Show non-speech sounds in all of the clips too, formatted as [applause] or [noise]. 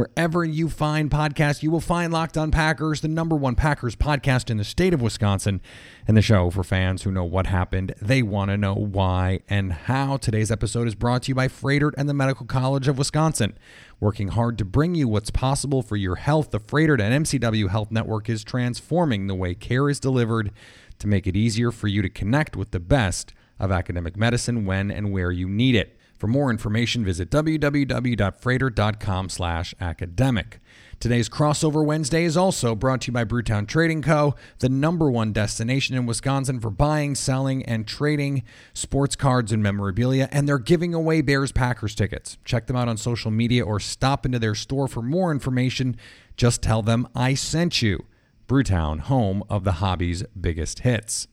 Wherever you find podcasts, you will find Locked On Packers, the number one Packers podcast in the state of Wisconsin, and the show for fans who know what happened. They want to know why and how. Today's episode is brought to you by Froedtert and the Medical College of Wisconsin. Working hard to bring you what's possible for your health, the Froedtert and MCW Health Network is transforming the way care is delivered to make it easier for you to connect with the best of academic medicine when and where you need it. For more information, visit www.froedtert.com slash academic. Today's Crossover Wednesday is also brought to you by Brewtown Trading Co., the number one destination in Wisconsin for buying, selling, and trading sports cards and memorabilia, and they're giving away Bears Packers tickets. Check them out on social media or stop into their store for more information. Just tell them I sent you. Brewtown, home of the hobby's biggest hits.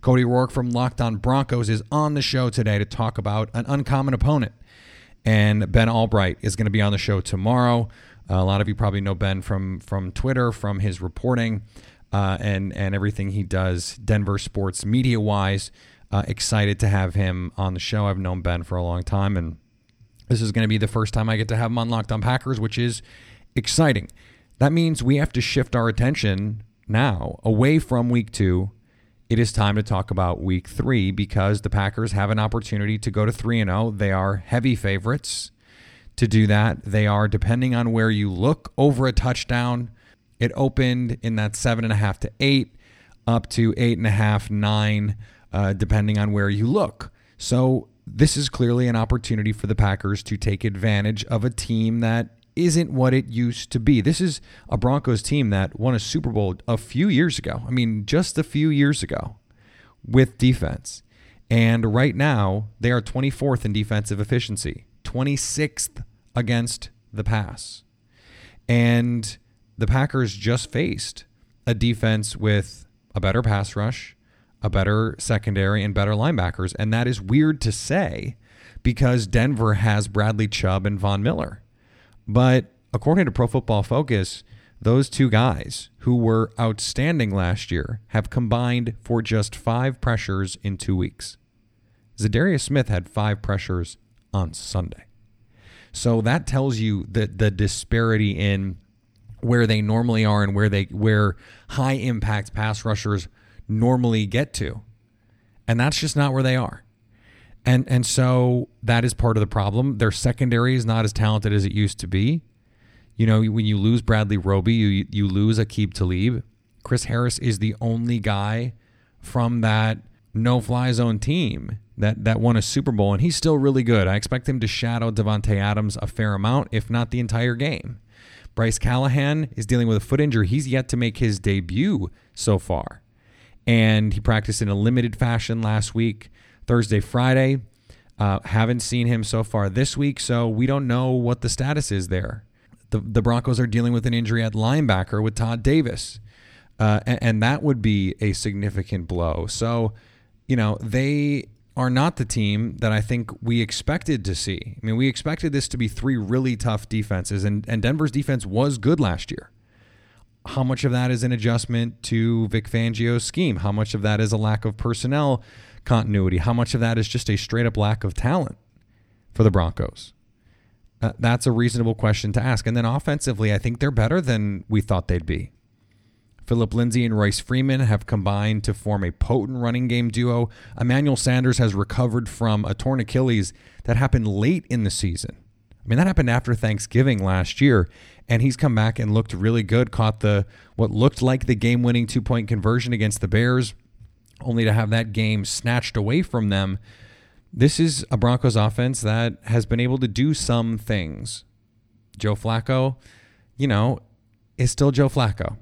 Cody Roark from Locked On Broncos is on the show today to talk about an uncommon opponent. And Ben Albright is going to be on the show tomorrow. Uh, a lot of you probably know Ben from from Twitter, from his reporting, uh, and and everything he does Denver sports media wise. Uh, excited to have him on the show. I've known Ben for a long time, and this is going to be the first time I get to have him on Locked On Packers, which is exciting. That means we have to shift our attention now away from week two it is time to talk about week three because the Packers have an opportunity to go to 3 and 0. They are heavy favorites to do that. They are, depending on where you look, over a touchdown. It opened in that seven and a half to eight, up to eight and a half, nine, uh, depending on where you look. So this is clearly an opportunity for the Packers to take advantage of a team that isn't what it used to be. This is a Broncos team that won a Super Bowl a few years ago. I mean, just a few years ago with defense. And right now, they are 24th in defensive efficiency, 26th against the pass. And the Packers just faced a defense with a better pass rush, a better secondary, and better linebackers. And that is weird to say because Denver has Bradley Chubb and Von Miller. But according to Pro Football Focus, those two guys who were outstanding last year have combined for just five pressures in two weeks. Za'Darius Smith had five pressures on Sunday. So that tells you the the disparity in where they normally are and where they where high impact pass rushers normally get to. And that's just not where they are. And and so that is part of the problem. Their secondary is not as talented as it used to be. You know, when you lose Bradley Roby, you you lose Aqib Talib. Chris Harris is the only guy from that no fly zone team that that won a Super Bowl, and he's still really good. I expect him to shadow Davante Adams a fair amount, if not the entire game. Bryce Callahan is dealing with a foot injury. He's yet to make his debut so far. And he practiced in a limited fashion last week. Thursday, Friday. Uh, haven't seen him so far this week, so we don't know what the status is there. The, the Broncos are dealing with an injury at linebacker with Todd Davis, uh, and, and that would be a significant blow. So, you know, they are not the team that I think we expected to see. I mean, we expected this to be three really tough defenses, and, and Denver's defense was good last year. how much of that is an adjustment to Vic Fangio's scheme? How much of that is a lack of personnel continuity? How much of that is just a straight up lack of talent for the Broncos? Uh, that's a reasonable question to ask. And then offensively, I think they're better than we thought they'd be. Philip Lindsay and Royce Freeman have combined to form a potent running game duo. Emmanuel Sanders has recovered from a torn Achilles that happened late in the season. I mean, that happened after Thanksgiving last year, and he's come back and looked really good. Caught the what looked like the game-winning two-point conversion against the Bears, only to have that game snatched away from them. This is a Broncos offense that has been able to do some things. Joe Flacco, you know, is still Joe Flacco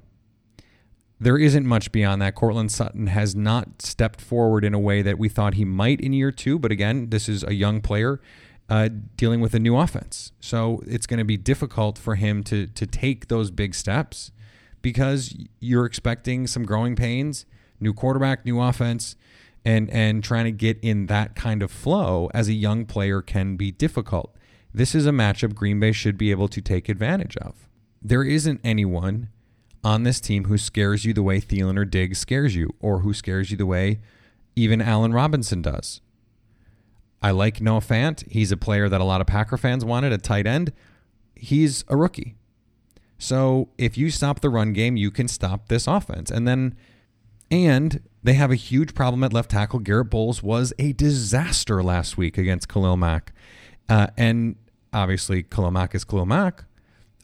there isn't much beyond that. Courtland Sutton has not stepped forward in a way that we thought he might in year two. But again, this is a young player uh, dealing with a new offense, so it's going to be difficult for him to to take those big steps because you're expecting some growing pains, new quarterback, new offense, and and trying to get in that kind of flow as a young player can be difficult. This is a matchup Green Bay should be able to take advantage of. There isn't anyone on this team who scares you the way Thielen or Diggs scares you, or who scares you the way even Allen Robinson does. I like Noah Fant. He's a player that a lot of Packer fans wanted at tight end. He's a rookie. So if you stop the run game, you can stop this offense. And then, and they have a huge problem at left tackle. Garrett Bolles was a disaster last week against Khalil Mack. Uh, and obviously, Khalil Mack is Khalil Mack,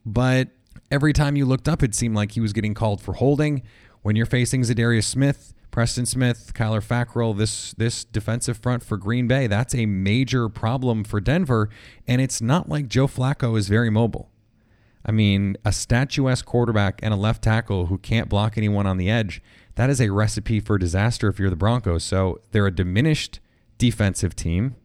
but Every time you looked up, it seemed like he was getting called for holding. When you're facing Za'Darius Smith, Preston Smith, Kyler Fackrell, this this defensive front for Green Bay, that's a major problem for Denver. And it's not like Joe Flacco is very mobile. I mean, a statuesque quarterback and a left tackle who can't block anyone on the edge, that is a recipe for disaster if you're the Broncos. So they're a diminished defensive team.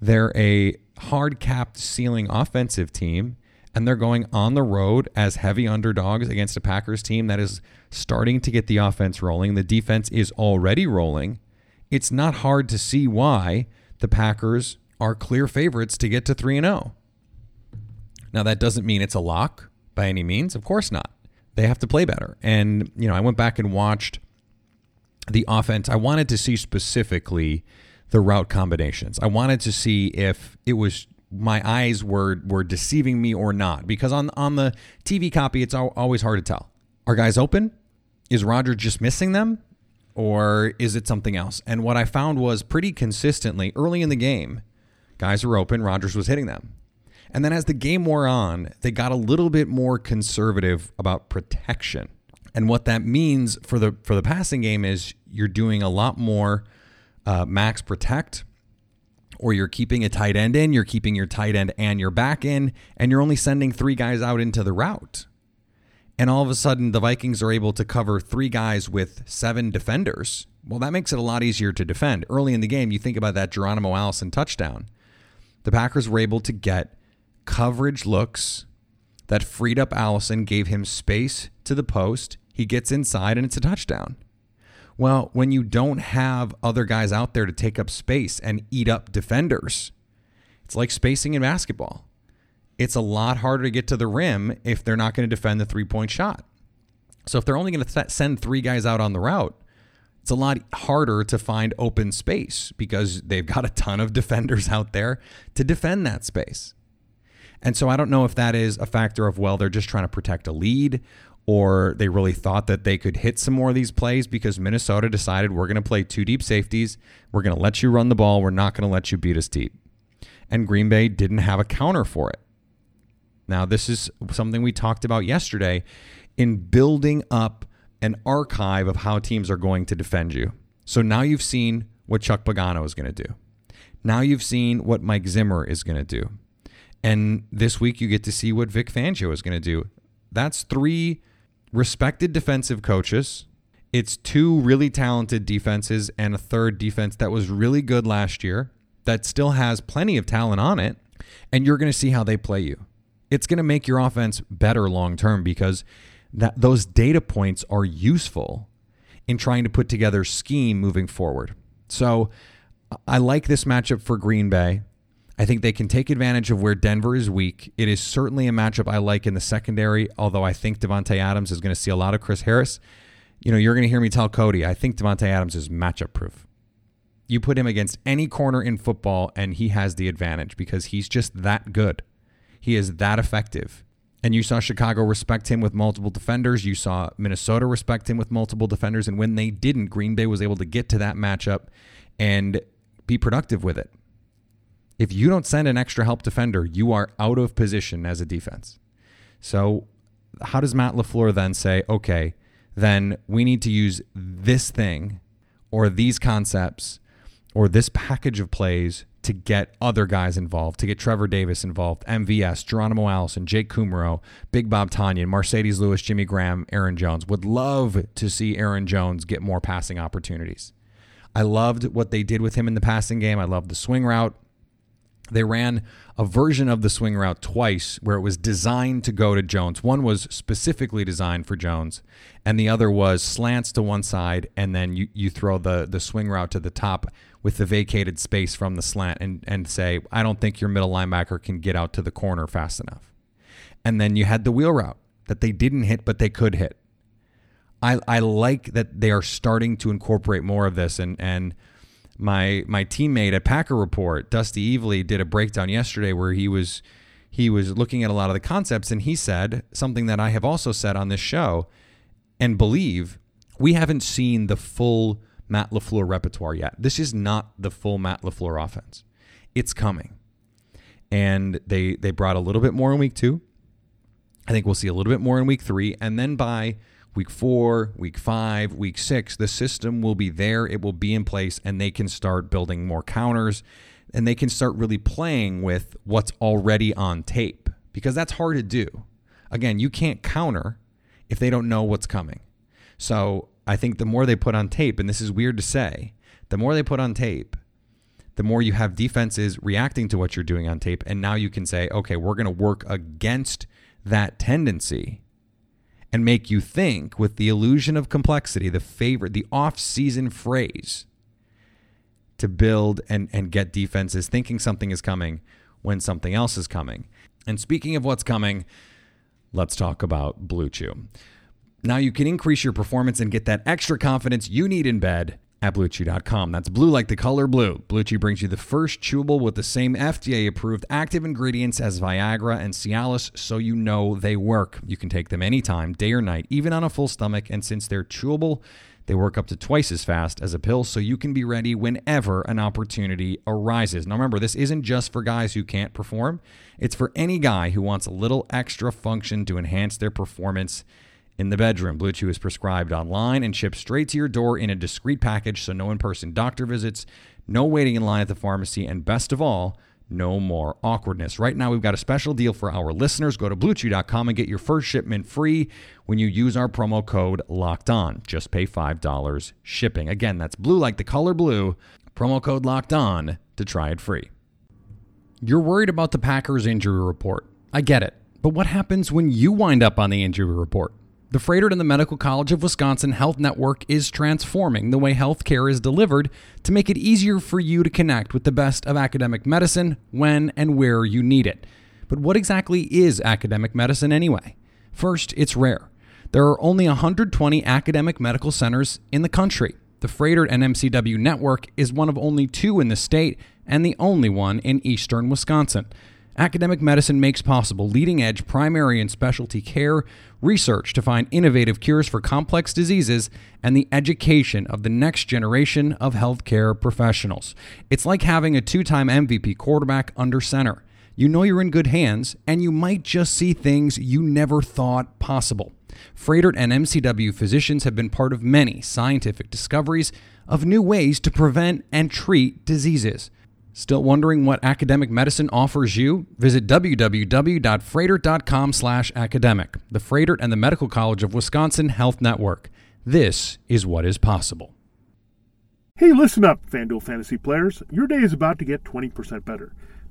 They're a hard capped ceiling offensive team and they're going on the road as heavy underdogs against a Packers team that is starting to get the offense rolling. The defense is already rolling. It's not hard to see why the Packers are clear favorites to get to 3 and 0. Now that doesn't mean it's a lock by any means, of course not. They have to play better. And you know, I went back and watched the offense. I wanted to see specifically the route combinations. I wanted to see if it was my eyes were were deceiving me or not because on on the TV copy it's always hard to tell. Are guys open? Is Roger just missing them or is it something else? And what I found was pretty consistently early in the game, guys were open, Rodgers was hitting them. And then as the game wore on, they got a little bit more conservative about protection. And what that means for the for the passing game is you're doing a lot more uh, max protect or you're keeping a tight end in, you're keeping your tight end and your back in, and you're only sending three guys out into the route. And all of a sudden, the Vikings are able to cover three guys with seven defenders. Well, that makes it a lot easier to defend. Early in the game, you think about that Geronimo Allison touchdown. The Packers were able to get coverage looks that freed up Allison, gave him space to the post. He gets inside, and it's a touchdown. Well, when you don't have other guys out there to take up space and eat up defenders, it's like spacing in basketball. It's a lot harder to get to the rim if they're not going to defend the three point shot. So if they're only going to send three guys out on the route, it's a lot harder to find open space because they've got a ton of [laughs] defenders out there to defend that space. And so I don't know if that is a factor of, well, they're just trying to protect a lead or they really thought that they could hit some more of these plays because Minnesota decided we're going to play two deep safeties. We're going to let you run the ball. We're not going to let you beat us deep. And Green Bay didn't have a counter for it. Now, this is something we talked about yesterday in building up an archive of how teams are going to defend you. So now you've seen what Chuck Pagano is going to do. Now you've seen what Mike Zimmer is going to do. And this week you get to see what Vic Fangio is going to do. That's three respected defensive coaches. It's two really talented defenses and a third defense that was really good last year that still has plenty of talent on it. And you're going to see how they play you. It's going to make your offense better long term because that those data points are useful in trying to put together scheme moving forward. So I like this matchup for Green Bay. I think they can take advantage of where Denver is weak. It is certainly a matchup I like in the secondary, although I think Davante Adams is going to see a lot of Chris Harris. You know, you're going to hear me tell Cody, I think Davante Adams is matchup proof. You put him against any corner in football, and he has the advantage because he's just that good. He is that effective. And you saw Chicago respect him with multiple defenders. You saw Minnesota respect him with multiple defenders. And when they didn't, Green Bay was able to get to that matchup and be productive with it. If you don't send an extra help defender, you are out of position as a defense. So, how does Matt LaFleur then say, okay, then we need to use this thing or these concepts or this package of plays to get other guys involved, to get Trevor Davis involved, MVS, Geronimo Allison, Jake Kumerow, Big Bob Tonyan, Marcedes Lewis, Jimmy Graham, Aaron Jones. Would love to see Aaron Jones get more passing opportunities. I loved what they did with him in the passing game. I loved the swing route. They ran a version of the swing route twice where it was designed to go to Jones. One was specifically designed for Jones, and the other was slants to one side, and then you, you throw the, the swing route to the top with the vacated space from the slant and, and say, I don't think your middle linebacker can get out to the corner fast enough. And then you had the wheel route that they didn't hit, but they could hit. I, I like that they are starting to incorporate more of this and and my my teammate at Packer Report, Dusty Evely, did a breakdown yesterday where he was he was looking at a lot of the concepts and he said something that I have also said on this show and believe we haven't seen the full Matt LaFleur repertoire yet. This is not the full Matt LaFleur offense. It's coming. And they they brought a little bit more in week 2. I think we'll see a little bit more in week 3 and then by week four, week five, week six, the system will be there. It will be in place, and they can start building more counters and they can start really playing with what's already on tape because that's hard to do. Again, you can't counter if they don't know what's coming. So I think the more they put on tape, and this is weird to say, the more they put on tape, the more you have defenses reacting to what you're doing on tape. And now you can say, okay, we're going to work against that tendency and make you think with the illusion of complexity, the favorite, the off-season phrase to build and, and get defenses thinking something is coming when something else is coming. And speaking of what's coming, let's talk about Blue Chew. Now you can increase your performance and get that extra confidence you need in bed at BlueChew.com. That's blue like the color blue. Blue Chew brings you the first chewable with the same FDA approved active ingredients as Viagra and Cialis, so you know they work. You can take them anytime, day or night, even on a full stomach. And since they're chewable, they work up to twice as fast as a pill, so you can be ready whenever an opportunity arises. Now, remember, this isn't just for guys who can't perform, it's for any guy who wants a little extra function to enhance their performance in the bedroom. Blue Chew is prescribed online and shipped straight to your door in a discreet package, so no in person doctor visits, no waiting in line at the pharmacy, and best of all, no more awkwardness. Right now, we've got a special deal for our listeners. Go to bluechew.com and get your first shipment free when you use our promo code locked on. Just pay $5 shipping. Again, that's blue like the color blue, promo code locked on to try it free. You're worried about the Packers injury report. I get it. But what happens when you wind up on the injury report? The Froedtert and the Medical College of Wisconsin Health Network is transforming the way healthcare is delivered to make it easier for you to connect with the best of academic medicine when and where you need it. But what exactly is academic medicine anyway? First, it's rare. There are only 120 academic medical centers in the country. The Froedtert and MCW network is one of only two in the state and the only one in eastern Wisconsin. Academic medicine makes possible leading edge primary and specialty care, research to find innovative cures for complex diseases, and the education of the next generation of healthcare professionals. It's like having a two time MVP quarterback under center. You know you're in good hands, and you might just see things you never thought possible. Froedtert and MCW physicians have been part of many scientific discoveries of new ways to prevent and treat diseases. Still wondering what academic medicine offers you? Visit www.froedtert.com slash academic, the Froedtert and the Medical College of Wisconsin Health Network. This is what is possible. Hey, listen up, FanDuel fantasy players. Your day is about to get 20% better.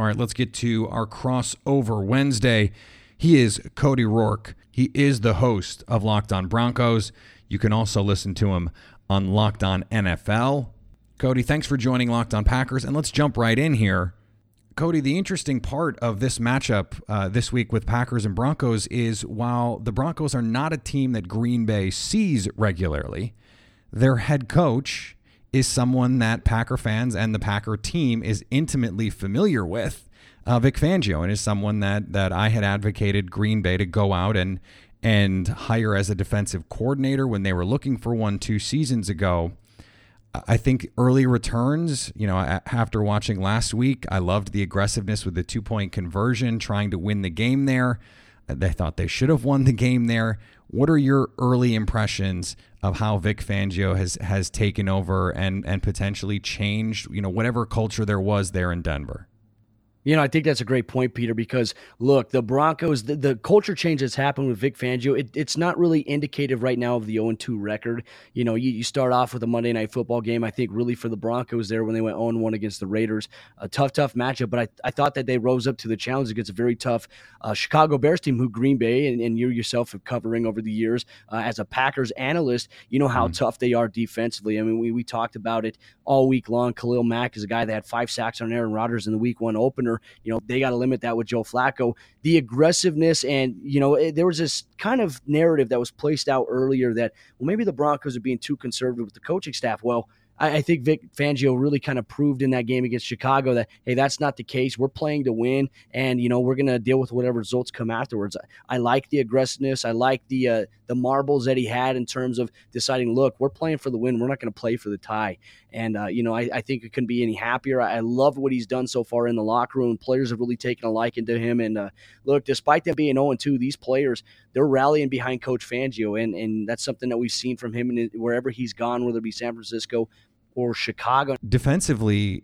All right, let's get to our crossover Wednesday. He is Cody Roark. He is the host of Locked On Broncos. You can also listen to him on Locked On NFL. Cody, thanks for joining Locked On Packers. And let's jump right in here. Cody, the interesting part of this matchup uh, this week with Packers and Broncos is while the Broncos are not a team that Green Bay sees regularly, their head coach is someone that Packer fans and the Packer team is intimately familiar with. Uh, Vic Fangio and is someone that that I had advocated Green Bay to go out and and hire as a defensive coordinator when they were looking for one two seasons ago. I think early returns, you know, after watching last week, I loved the aggressiveness with the two point conversion, trying to win the game there. They thought they should have won the game there. What are your early impressions of how Vic Fangio has has taken over and and potentially changed, you know, whatever culture there was there in Denver? You know, I think that's a great point, Peter, because look, the Broncos, the, the culture change that's happened with Vic Fangio, it, it's not really indicative right now of the 0 2 record. You know, you, you start off with a Monday night football game, I think, really for the Broncos there when they went 0 1 against the Raiders. A tough, tough matchup, but I, I thought that they rose up to the challenge against a very tough uh, Chicago Bears team who Green Bay and, and you yourself have covering over the years uh, as a Packers analyst. You know how mm. tough they are defensively. I mean, we, we talked about it all week long. Khalil Mack is a guy that had five sacks on Aaron Rodgers in the week one opener you know, they got to limit that with Joe Flacco. The aggressiveness and, you know, it, there was this kind of narrative that was placed out earlier that, well, maybe the Broncos are being too conservative with the coaching staff. Well, I, I think Vic Fangio really kind of proved in that game against Chicago that hey, that's not the case. We're playing to win, and you know we're going to deal with whatever results come afterwards. I, I like the aggressiveness. I like the uh, the marbles that he had in terms of deciding, look, we're playing for the win. We're not going to play for the tie. And uh, you know, I, I, think it couldn't be any happier. I, I, love what he's done so far in the locker room. Players have really taken a liking to him. And uh, look, despite them being 0 2, these players they're rallying behind Coach Fangio, and and that's something that we've seen from him wherever he's gone, whether it be San Francisco, or Chicago. Defensively,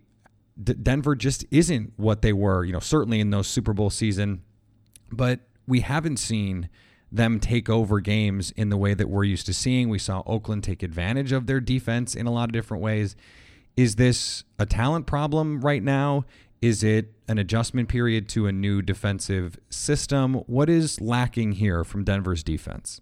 D- Denver just isn't what they were, you know, certainly in those Super Bowl season, but we haven't seen them take over games in the way that we're used to seeing. We saw Oakland take advantage of their defense in a lot of different ways. Is this a talent problem right now? Is it an adjustment period to a new defensive system? What is lacking here from Denver's defense?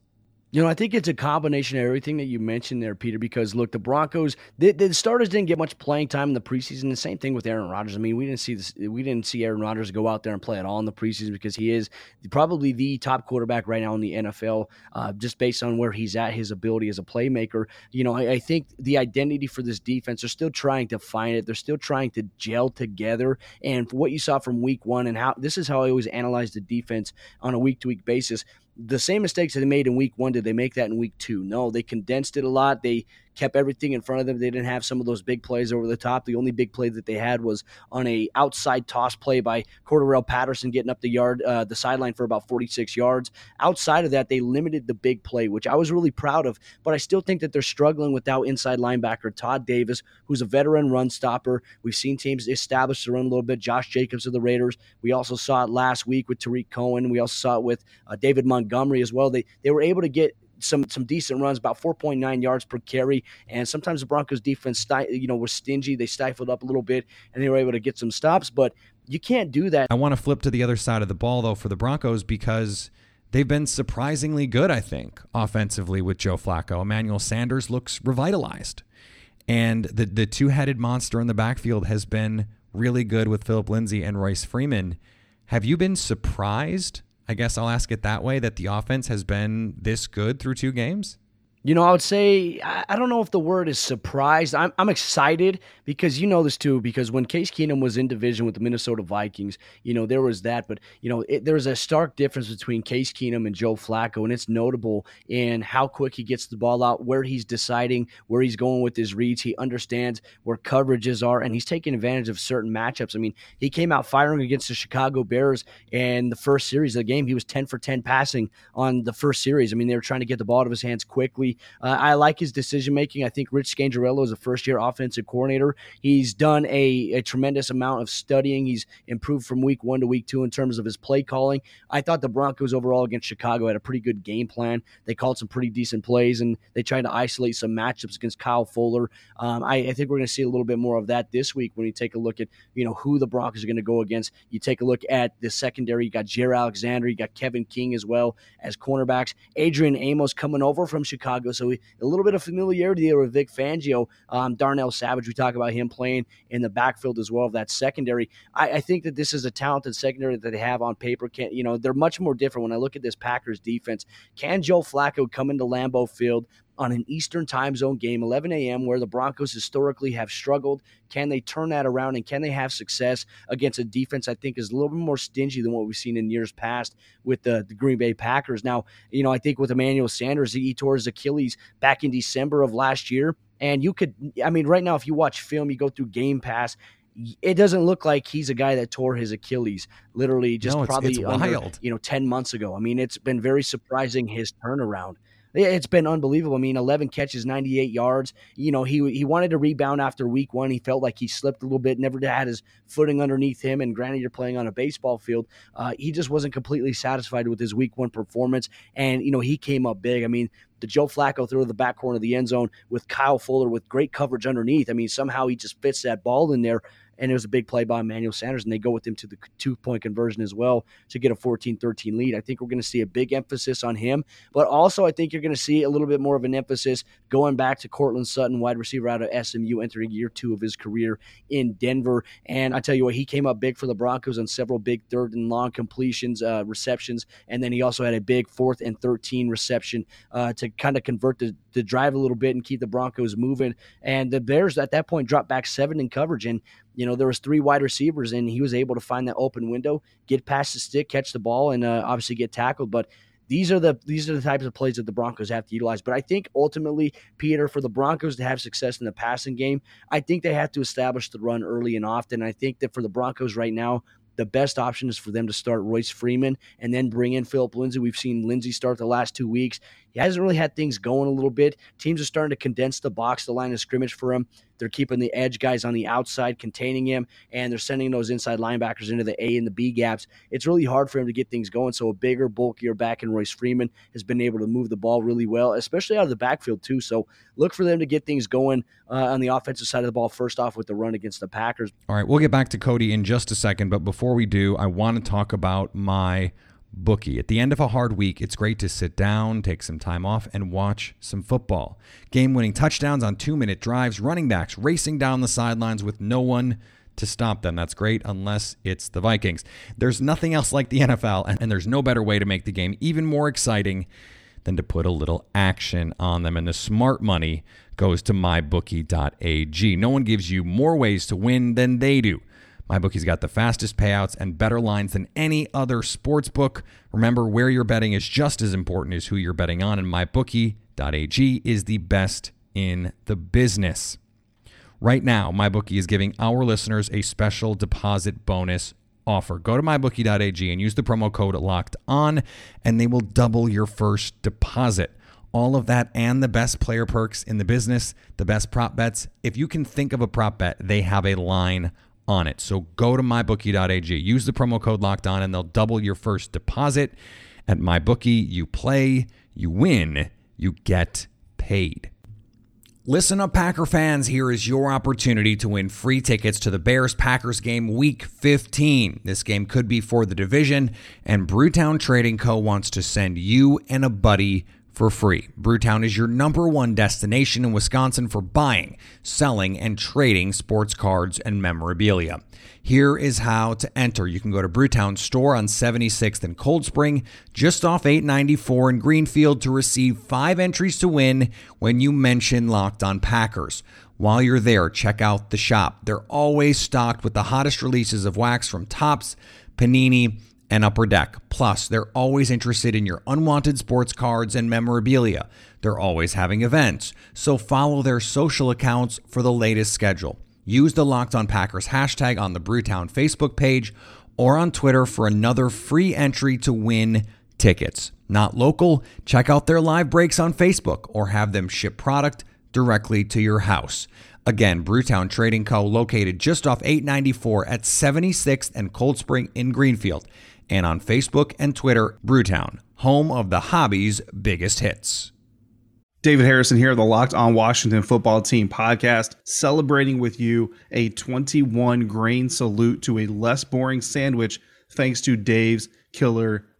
You know, I think it's a combination of everything that you mentioned there, Peter. Because look, the Broncos, the, the, starters didn't get much playing time in the preseason. The same thing with Aaron Rodgers. I mean, we didn't see this. We didn't see Aaron Rodgers go out there and play at all in the preseason because he is probably the top quarterback right now in the NFL, uh, just based on where he's at, his ability as a playmaker. You know, I, I think the identity for this defense, they're still trying to find it. They're still trying to gel together. And what you saw from Week One, and how this is how I always analyze the defense on a week to week basis the same mistakes that they made in week one, did they make that in week two? No, they condensed it a lot. They kept everything in front of them. They didn't have some of those big plays over the top. The only big play that they had was on a outside toss play by Cordarrelle Patterson getting up the yard, uh, the sideline for about 46 yards. Outside of that, they limited the big play, which I was really proud of. But I still think that they're struggling without inside linebacker Todd Davis, who's a veteran run stopper. We've seen teams establish the run a little bit. Josh Jacobs of the Raiders. We also saw it last week with Tarik Cohen. We also saw it with uh, David Montgomery as well. They they were able to get some some decent runs, about 4.9 yards per carry. And sometimes the Broncos defense, you know, was stingy. They stifled up a little bit, and they were able to get some stops. But you can't do that. I want to flip to the other side of the ball though for the Broncos because they've been surprisingly good. I think offensively with Joe Flacco. Emmanuel Sanders looks revitalized. And the the two headed monster in the backfield has been really good with Philip Lindsay and Royce Freeman. Have you been surprised? I guess I'll ask it that way that the offense has been this good through two games? You know, I would say I don't know if the word is surprised. I'm I'm excited because you know this too. Because when Case Keenum was in division with the Minnesota Vikings, you know there was that, but you know it, there was a stark difference between Case Keenum and Joe Flacco, and it's notable in how quick he gets the ball out, where he's deciding where he's going with his reads. He understands where coverages are, and he's taking advantage of certain matchups. I mean, he came out firing against the Chicago Bears in the first series of the game. He was ten for ten passing on the first series. I mean, they were trying to get the ball out of his hands quickly. Uh, I like his decision making. I think Rich Scangarello is a first year offensive coordinator. He's done a, a tremendous amount of studying. He's improved from week one to week two in terms of his play calling. I thought the Broncos overall against Chicago had a pretty good game plan. They called some pretty decent plays and they tried to isolate some matchups against Kyle Fuller. Um, I, I, think we're going to see a little bit more of that this week when you take a look at you know who the Broncos are going to go against. You take a look at the secondary. You got Jaire Alexander. You got Kevin King as well as cornerbacks. Adrian Amos coming over from Chicago, so a little bit of familiarity there with Vic Fangio. Um, Darnell Savage, we talk about him playing in the backfield as well of that secondary. I, I, think that this is a talented secondary that they have on paper. Can you know they're much more different when I look at this Packers defense. Can Joe Flacco come into Lambeau Field? On an Eastern time zone game, 11 a.m., where the Broncos historically have struggled. Can they turn that around and can they have success against a defense I think is a little bit more stingy than what we've seen in years past with the, the Green Bay Packers? Now, you know, I think with Emmanuel Sanders, he tore his Achilles back in December of last year. And you could, I mean, right now, if you watch film, you go through Game Pass, it doesn't look like he's a guy that tore his Achilles literally just no, it's, probably it's under, you know 10 months ago. I mean, it's been very surprising his turnaround. It's been unbelievable. I mean, 11 catches, 98 yards. You know, he he wanted to rebound after week one. He felt like he slipped a little bit, never had his footing underneath him. And granted, you're playing on a baseball field. Uh, he just wasn't completely satisfied with his week one performance. And, you know, he came up big. I mean, the Joe Flacco throw to the back corner of the end zone with Kyle Fuller with great coverage underneath. I mean, somehow he just fits that ball in there and it was a big play by Emmanuel Sanders, and they go with him to the two point conversion as well to get a 14 13 lead. I think we're going to see a big emphasis on him, but also I think you're going to see a little bit more of an emphasis going back to Courtland Sutton, wide receiver out of SMU, entering year two of his career in Denver. And I tell you what, he came up big for the Broncos on several big third and long completions, uh, receptions, and then he also had a big fourth and 13 reception uh, to kind of convert the, the drive a little bit and keep the Broncos moving. And the Bears at that point dropped back seven in coverage. And you know there was three wide receivers and he was able to find that open window get past the stick catch the ball and uh, obviously get tackled but these are the these are the types of plays that the Broncos have to utilize. But I think ultimately, Peter, for the Broncos to have success in the passing game, I think they have to establish the run early and often. I think that for the Broncos right now, the best option is for them to start Royce Freeman and then bring in Philip Lindsay. We've seen Lindsay start the last two weeks. He hasn't really had things going a little bit. Teams are starting to condense the box, the line of scrimmage for him. They're keeping the edge guys on the outside, containing him, and they're sending those inside linebackers into the A and the B gaps. It's really hard for him to get things going. So a bigger, bulkier back in Royce Freeman has been able to move the ball really well, especially out of the backfield too. So look for them to get things going uh, on the offensive side of the ball. First off, with the run against the Packers. All right, we'll get back to Cody in just a second, but before we do, I want to talk about my bookie. At the end of a hard week, it's great to sit down, take some time off, and watch some football. Game winning touchdowns on two minute drives, running backs racing down the sidelines with no one to stop them. That's great unless it's the Vikings. There's nothing else like the NFL, and there's no better way to make the game even more exciting than to put a little action on them. And the smart money goes to mybookie.ag. No one gives you more ways to win than they do. MyBookie's got the fastest payouts and better lines than any other sports book. Remember, where you're betting is just as important as who you're betting on, and MyBookie.ag is the best in the business. Right now, MyBookie is giving our listeners a special deposit bonus offer. Go to mybookie.ag and use the promo code locked on, and they will double your first deposit. All of that and the best player perks in the business, the best prop bets. If you can think of a prop bet, they have a line on it. So go to mybookie.ag, use the promo code locked on, and they'll double your first deposit. At mybookie, you play, you win, you get paid. Listen up, Packer fans. Here is your opportunity to win free tickets to the Bears Packers game week 15. This game could be for the division, and Brewtown Trading Co. wants to send you and a buddy for free. Brewtown is your number one destination in Wisconsin for buying, selling, and trading sports cards and memorabilia. Here is how to enter. You can go to Brewtown store on 76th and Cold Spring, just off 894 in Greenfield, to receive five entries to win when you mention Locked on Packers. While you're there, check out the shop. They're always stocked with the hottest releases of wax from Topps, Panini, and Upper Deck. Plus, they're always interested in your unwanted sports cards and memorabilia. They're always having events, so follow their social accounts for the latest schedule. Use the Locked On Packers hashtag on the Brewtown Facebook page or on Twitter for another free entry to win tickets. Not local? Check out their live breaks on Facebook or have them ship product directly to your house. Again, Brewtown Trading Co., located just off 894 at 76th and Cold Spring in Greenfield and on Facebook and Twitter, Brewtown, home of the hobby's biggest hits. David Harrison here, the Locked On Washington Football Team podcast, celebrating with you a 21 grain salute to a less boring sandwich thanks to Dave's Killer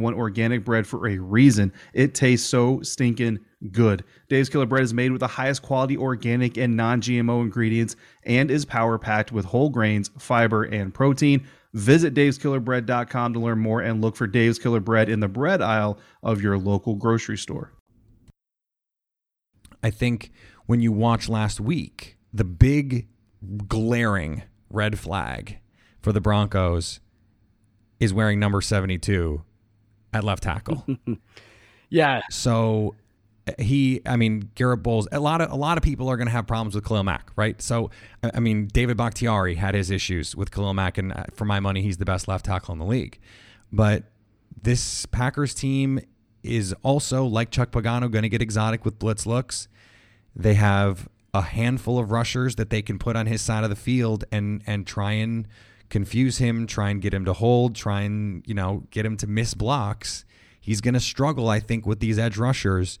one organic bread for a reason. It tastes so stinking good. Dave's Killer Bread is made with the highest quality organic and non GMO ingredients and is power packed with whole grains, fiber, and protein. Visit daveskillerbread.com to learn more and look for Dave's Killer Bread in the bread aisle of your local grocery store. I think when you watch last week, the big glaring red flag for the Broncos is wearing number 72 at left tackle. [laughs] yeah. So he, I mean, Garrett Bolles. A lot of a lot of people are going to have problems with Khalil Mack, right? So, I mean, David Bakhtiari had his issues with Khalil Mack, and uh, for my money, he's the best left tackle in the league. But this Packers team is also like Chuck Pagano going to get exotic with blitz looks. They have a handful of rushers that they can put on his side of the field and and try and confuse him, try and get him to hold, try and you know get him to miss blocks. He's going to struggle, I think, with these edge rushers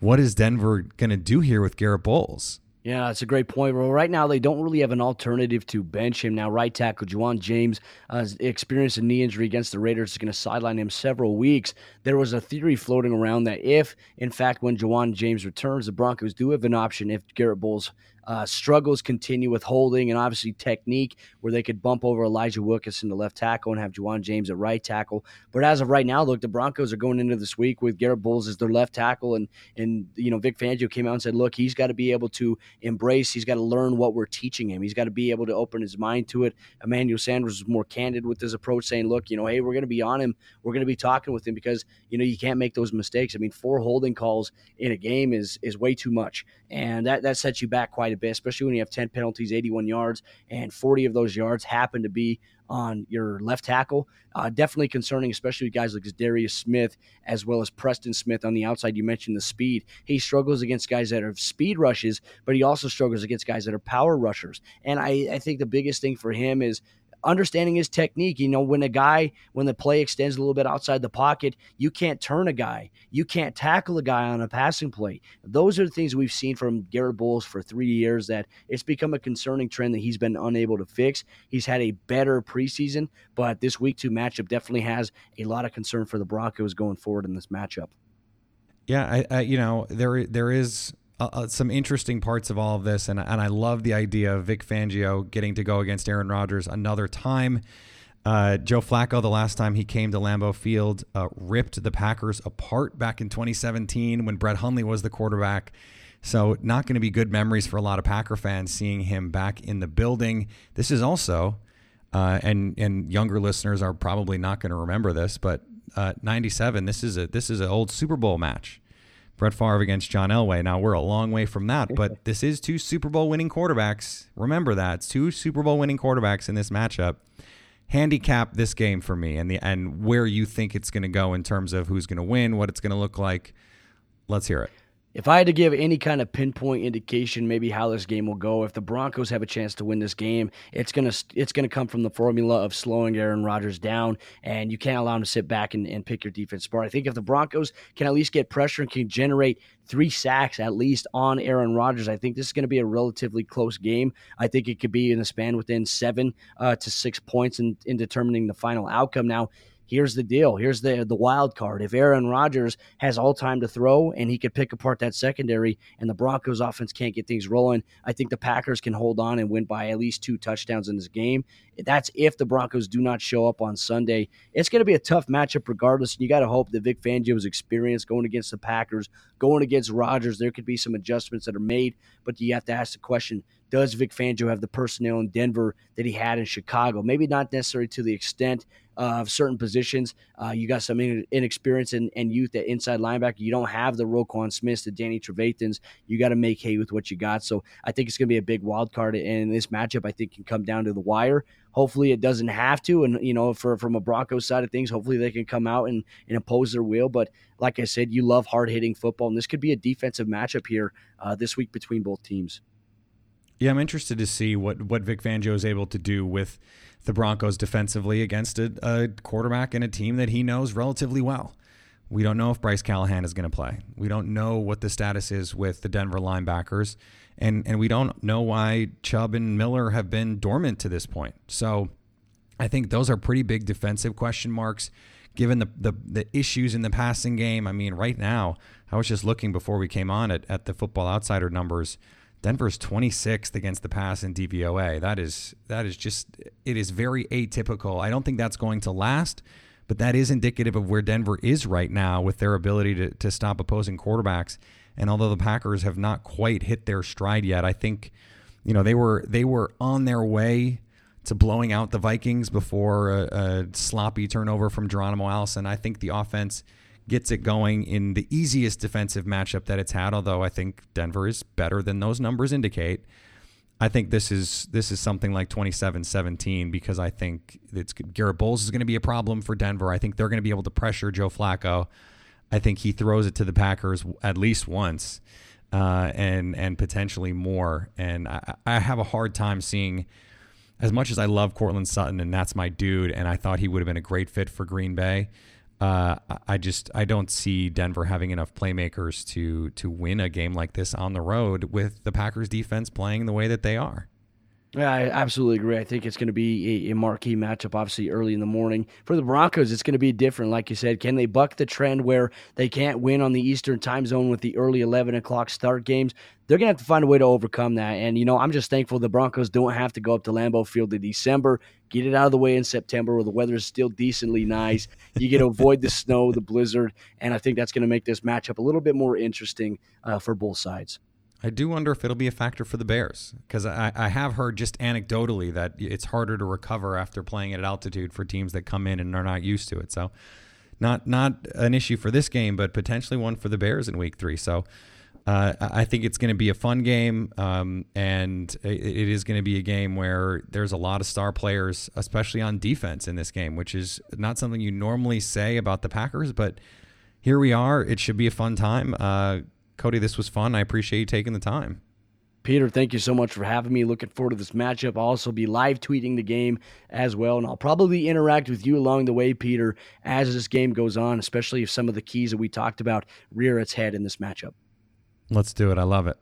what is Denver going to do here with Garrett Bolles? Yeah, that's a great point. Well, right now they don't really have an alternative to bench him. Now, right tackle Ja'Wuan James uh, experienced a knee injury against the Raiders. Is going to sideline him several weeks. There was a theory floating around that if, in fact, when Ja'Wuan James returns, the Broncos do have an option if Garrett Bolles uh, struggles continue with holding and obviously technique, where they could bump over Elijah Wilkinson to left tackle and have Ja'Wuan James at right tackle. But as of right now, look, the Broncos are going into this week with Garrett Bolles as their left tackle, and and you know Vic Fangio came out and said, look, he's got to be able to embrace, he's got to learn what we're teaching him, he's got to be able to open his mind to it. Emmanuel Sanders was more candid with his approach, saying, look, you know, hey, we're going to be on him, we're going to be talking with him because you know you can't make those mistakes. I mean, four holding calls in a game is is way too much, and that that sets you back quite a especially when you have 10 penalties, 81 yards, and 40 of those yards happen to be on your left tackle. Uh, definitely concerning, especially with guys like Darius Smith as well as Preston Smith on the outside. You mentioned the speed. He struggles against guys that are speed rushes, but he also struggles against guys that are power rushers. And I, I think the biggest thing for him is understanding his technique. You know, when a guy, when the play extends a little bit outside the pocket, you can't turn a guy. You can't tackle a guy on a passing play. Those are the things we've seen from Garrett Bolles for three years that it's become a concerning trend that he's been unable to fix. He's had a better preseason, but this week two matchup definitely has a lot of concern for the Broncos going forward in this matchup. Yeah, I, I you know, there there is uh, uh, some interesting parts of all of this, and and I love the idea of Vic Fangio getting to go against Aaron Rodgers another time. Uh, Joe Flacco, the last time he came to Lambeau Field, uh, ripped the Packers apart back in 2017 when Brett Hundley was the quarterback. So, not going to be good memories for a lot of Packer fans seeing him back in the building. This is also, uh, and and younger listeners are probably not going to remember this, but uh, 97. This is a this is an old Super Bowl match. Brett Favre against John Elway. Now we're a long way from that, but this is two Super Bowl winning quarterbacks. Remember that it's two Super Bowl winning quarterbacks in this matchup. Handicap this game for me, and the and where you think it's going to go in terms of who's going to win, what it's going to look like. Let's hear it. If I had to give any kind of pinpoint indication, maybe how this game will go, if the Broncos have a chance to win this game, it's gonna it's gonna come from the formula of slowing Aaron Rodgers down, and you can't allow him to sit back and, and pick your defense apart. I think if the Broncos can at least get pressure and can generate three sacks at least on Aaron Rodgers, I think this is going to be a relatively close game. I think it could be in a span within seven uh, to six points in, in determining the final outcome. Now here's the deal. Here's the the wild card. If Aaron Rodgers has all time to throw and he could pick apart that secondary and the Broncos offense can't get things rolling, I think the Packers can hold on and win by at least two touchdowns in this game. That's if the Broncos do not show up on Sunday. It's going to be a tough matchup regardless. You got to hope that Vic Fangio's experience going against the Packers, going against Rodgers, there could be some adjustments that are made, but you have to ask the question, does Vic Fangio have the personnel in Denver that he had in Chicago? Maybe not necessarily to the extent of certain positions. Uh, you got some inexperience and, and youth at inside linebacker. You don't have the Roquan Smiths, the Danny Trevathan's. You got to make hay with what you got. So I think it's going to be a big wild card. And this matchup, I think, can come down to the wire. Hopefully, it doesn't have to. And, you know, for from a Broncos side of things, hopefully they can come out and, and impose their will. But like I said, you love hard hitting football. And this could be a defensive matchup here uh, this week between both teams. Yeah, I'm interested to see what, what Vic Fangio is able to do with the Broncos defensively against a, a quarterback and a team that he knows relatively well. We don't know if Bryce Callahan is going to play. We don't know what the status is with the Denver linebackers. And, and we don't know why Chubb and Miller have been dormant to this point. So I think those are pretty big defensive question marks given the, the, the issues in the passing game. I mean, right now, I was just looking before we came on at, at the Football Outsider numbers. Denver's 26th against the pass in DVOA. That is that is just it is very atypical. I don't think that's going to last, but that is indicative of where Denver is right now with their ability to to stop opposing quarterbacks. And although the Packers have not quite hit their stride yet, I think you know they were they were on their way to blowing out the Vikings before a, a sloppy turnover from Geronimo Allison. I think the offense gets it going in the easiest defensive matchup that it's had. Although I think Denver is better than those numbers indicate. I think this is this is something like 27-17 because I think it's Garrett Bolles is going to be a problem for Denver. I think they're going to be able to pressure Joe Flacco. I think he throws it to the Packers at least once, uh, and and potentially more. And I, I have a hard time seeing, as much as I love Courtland Sutton and that's my dude, and I thought he would have been a great fit for Green Bay. Uh, I just I don't see Denver having enough playmakers to to win a game like this on the road with the Packers defense playing the way that they are. Yeah, I absolutely agree. I think it's going to be a, marquee matchup, obviously, early in the morning. For the Broncos, it's going to be different. Like you said, can they buck the trend where they can't win on the Eastern time zone with the early 11 o'clock start games? They're going to have to find a way to overcome that. And, you know, I'm just thankful the Broncos don't have to go up to Lambeau Field in December, get it out of the way in September where the weather is still decently nice. You get to avoid the snow, the blizzard. And I think that's going to make this matchup a little bit more interesting uh, for both sides. I do wonder if it'll be a factor for the Bears because I, I have heard just anecdotally that it's harder to recover after playing at altitude for teams that come in and are not used to it. So, not not an issue for this game, but potentially one for the Bears in Week Three. So, uh, I think it's going to be a fun game, um, and it, it is going to be a game where there's a lot of star players, especially on defense in this game, which is not something you normally say about the Packers, but here we are. It should be a fun time. Uh, Cody, this was fun. I appreciate you taking the time. Peter, thank you so much for having me. Looking forward to this matchup. I'll also be live tweeting the game as well, and I'll probably interact with you along the way, Peter, as this game goes on, especially if some of the keys that we talked about rear its head in this matchup. Let's do it. I love it.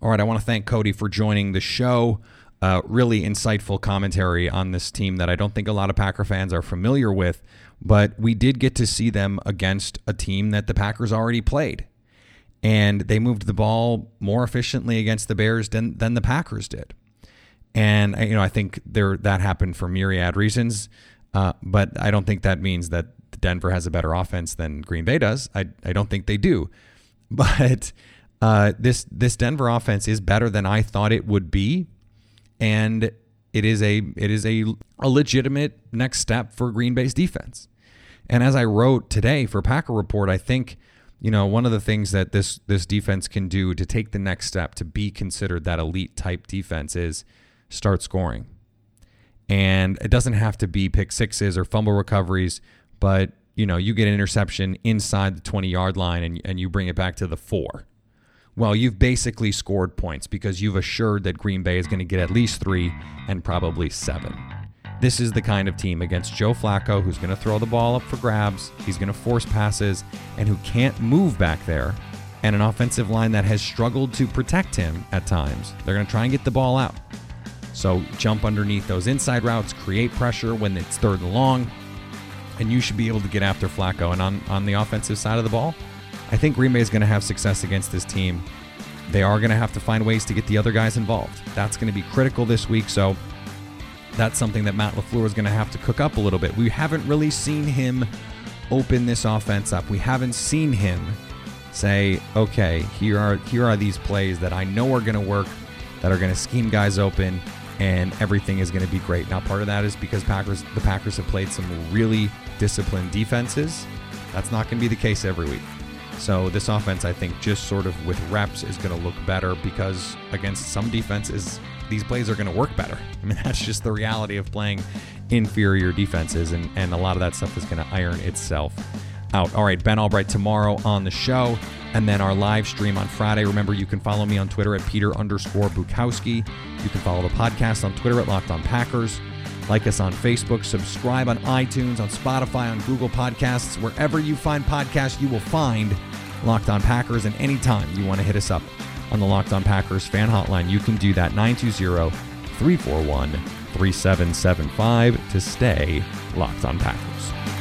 All right, I want to thank Cody for joining the show. Uh, really insightful commentary on this team that I don't think a lot of Packer fans are familiar with, but we did get to see them against a team that the Packers already played and they moved the ball more efficiently against the Bears than than the Packers did. And you know, I think there that happened for myriad reasons, uh, but I don't think that means that Denver has a better offense than Green Bay does. I I don't think they do, [laughs] but uh, this this Denver offense is better than I thought it would be, and it is a it is a, a legitimate next step for Green Bay's defense. And as I wrote today for Packer Report, I think you know, one of the things that this this defense can do to take the next step to be considered that elite type defense is start scoring. And it doesn't have to be pick sixes or fumble recoveries, but you know, you get an interception inside the 20 yard line and, and you bring it back to the four. Well, you've basically scored points because you've assured that Green Bay is going to get at least three and probably seven. This is the kind of team against Joe Flacco who's going to throw the ball up for grabs, he's going to force passes, and who can't move back there, and an offensive line that has struggled to protect him at times. They're going to try and get the ball out. So jump underneath those inside routes, create pressure when it's third and long, and you should be able to get after Flacco. And on, on the offensive side of the ball, I think Green Bay is going to have success against this team. They are going to have to find ways to get the other guys involved. That's going to be critical this week. So that's something that Matt LaFleur is going to have to cook up a little bit. We haven't really seen him open this offense up. We haven't seen him say, okay, here are here are these plays that I know are going to work, that are going to scheme guys open, and everything is going to be great. Now, part of that is because Packers the Packers have played some really disciplined defenses. That's not going to be the case every week. So this offense, I think, just sort of with reps is going to look better because against some defenses, these plays are going to work better. I mean, [laughs] that's just the reality of playing inferior defenses, and, and a lot of that stuff is going to iron itself out. All right, Ben Albright tomorrow on the show, and then our live stream on Friday. Remember, you can follow me on Twitter at Peter underscore Bukowski. You can follow the podcast on Twitter at Locked On Packers. Like us on Facebook, subscribe on iTunes, on Spotify, on Google Podcasts. Wherever you find podcasts, you will find Locked On Packers. And anytime you want to hit us up on the Locked On Packers fan hotline, you can do that 920 341 3775 to stay Locked On Packers.